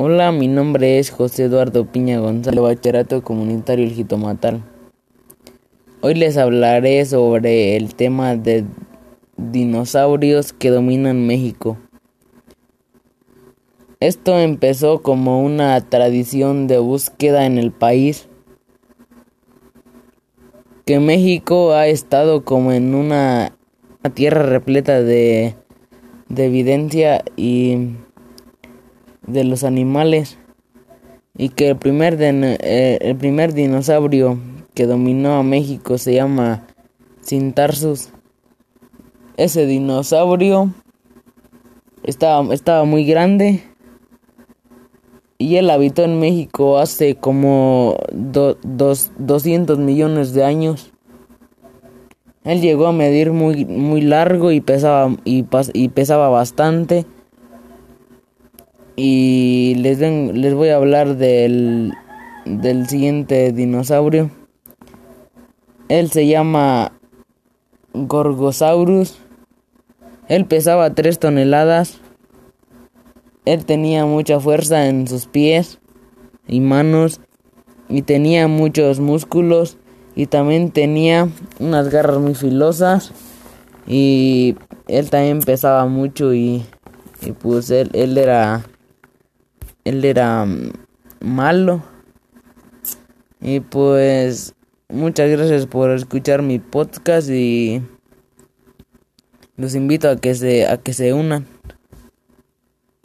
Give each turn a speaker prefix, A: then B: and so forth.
A: Hola, mi nombre es José Eduardo Piña González, Bachillerato Comunitario El Jitomatal. Hoy les hablaré sobre el tema de dinosaurios que dominan México. Esto empezó como una tradición de búsqueda en el país, que México ha estado como en una tierra repleta de evidencia y de los animales y que el primer, eh, el primer dinosaurio que dominó a México se llama Cintarsus. Ese dinosaurio estaba, estaba muy grande y él habitó en México hace como 200 millones de años. Él llegó a medir muy, muy largo y pesaba, y pesaba bastante y les, les voy a hablar del, del siguiente dinosaurio. Él se llama Gorgosaurus. Él pesaba 3 toneladas. Él tenía mucha fuerza en sus pies y manos y tenía muchos músculos y también tenía unas garras muy filosas y él también pesaba mucho y, y pues él, él era él era mm, malo. Y pues muchas gracias por escuchar mi podcast y los invito a que se a que se unan.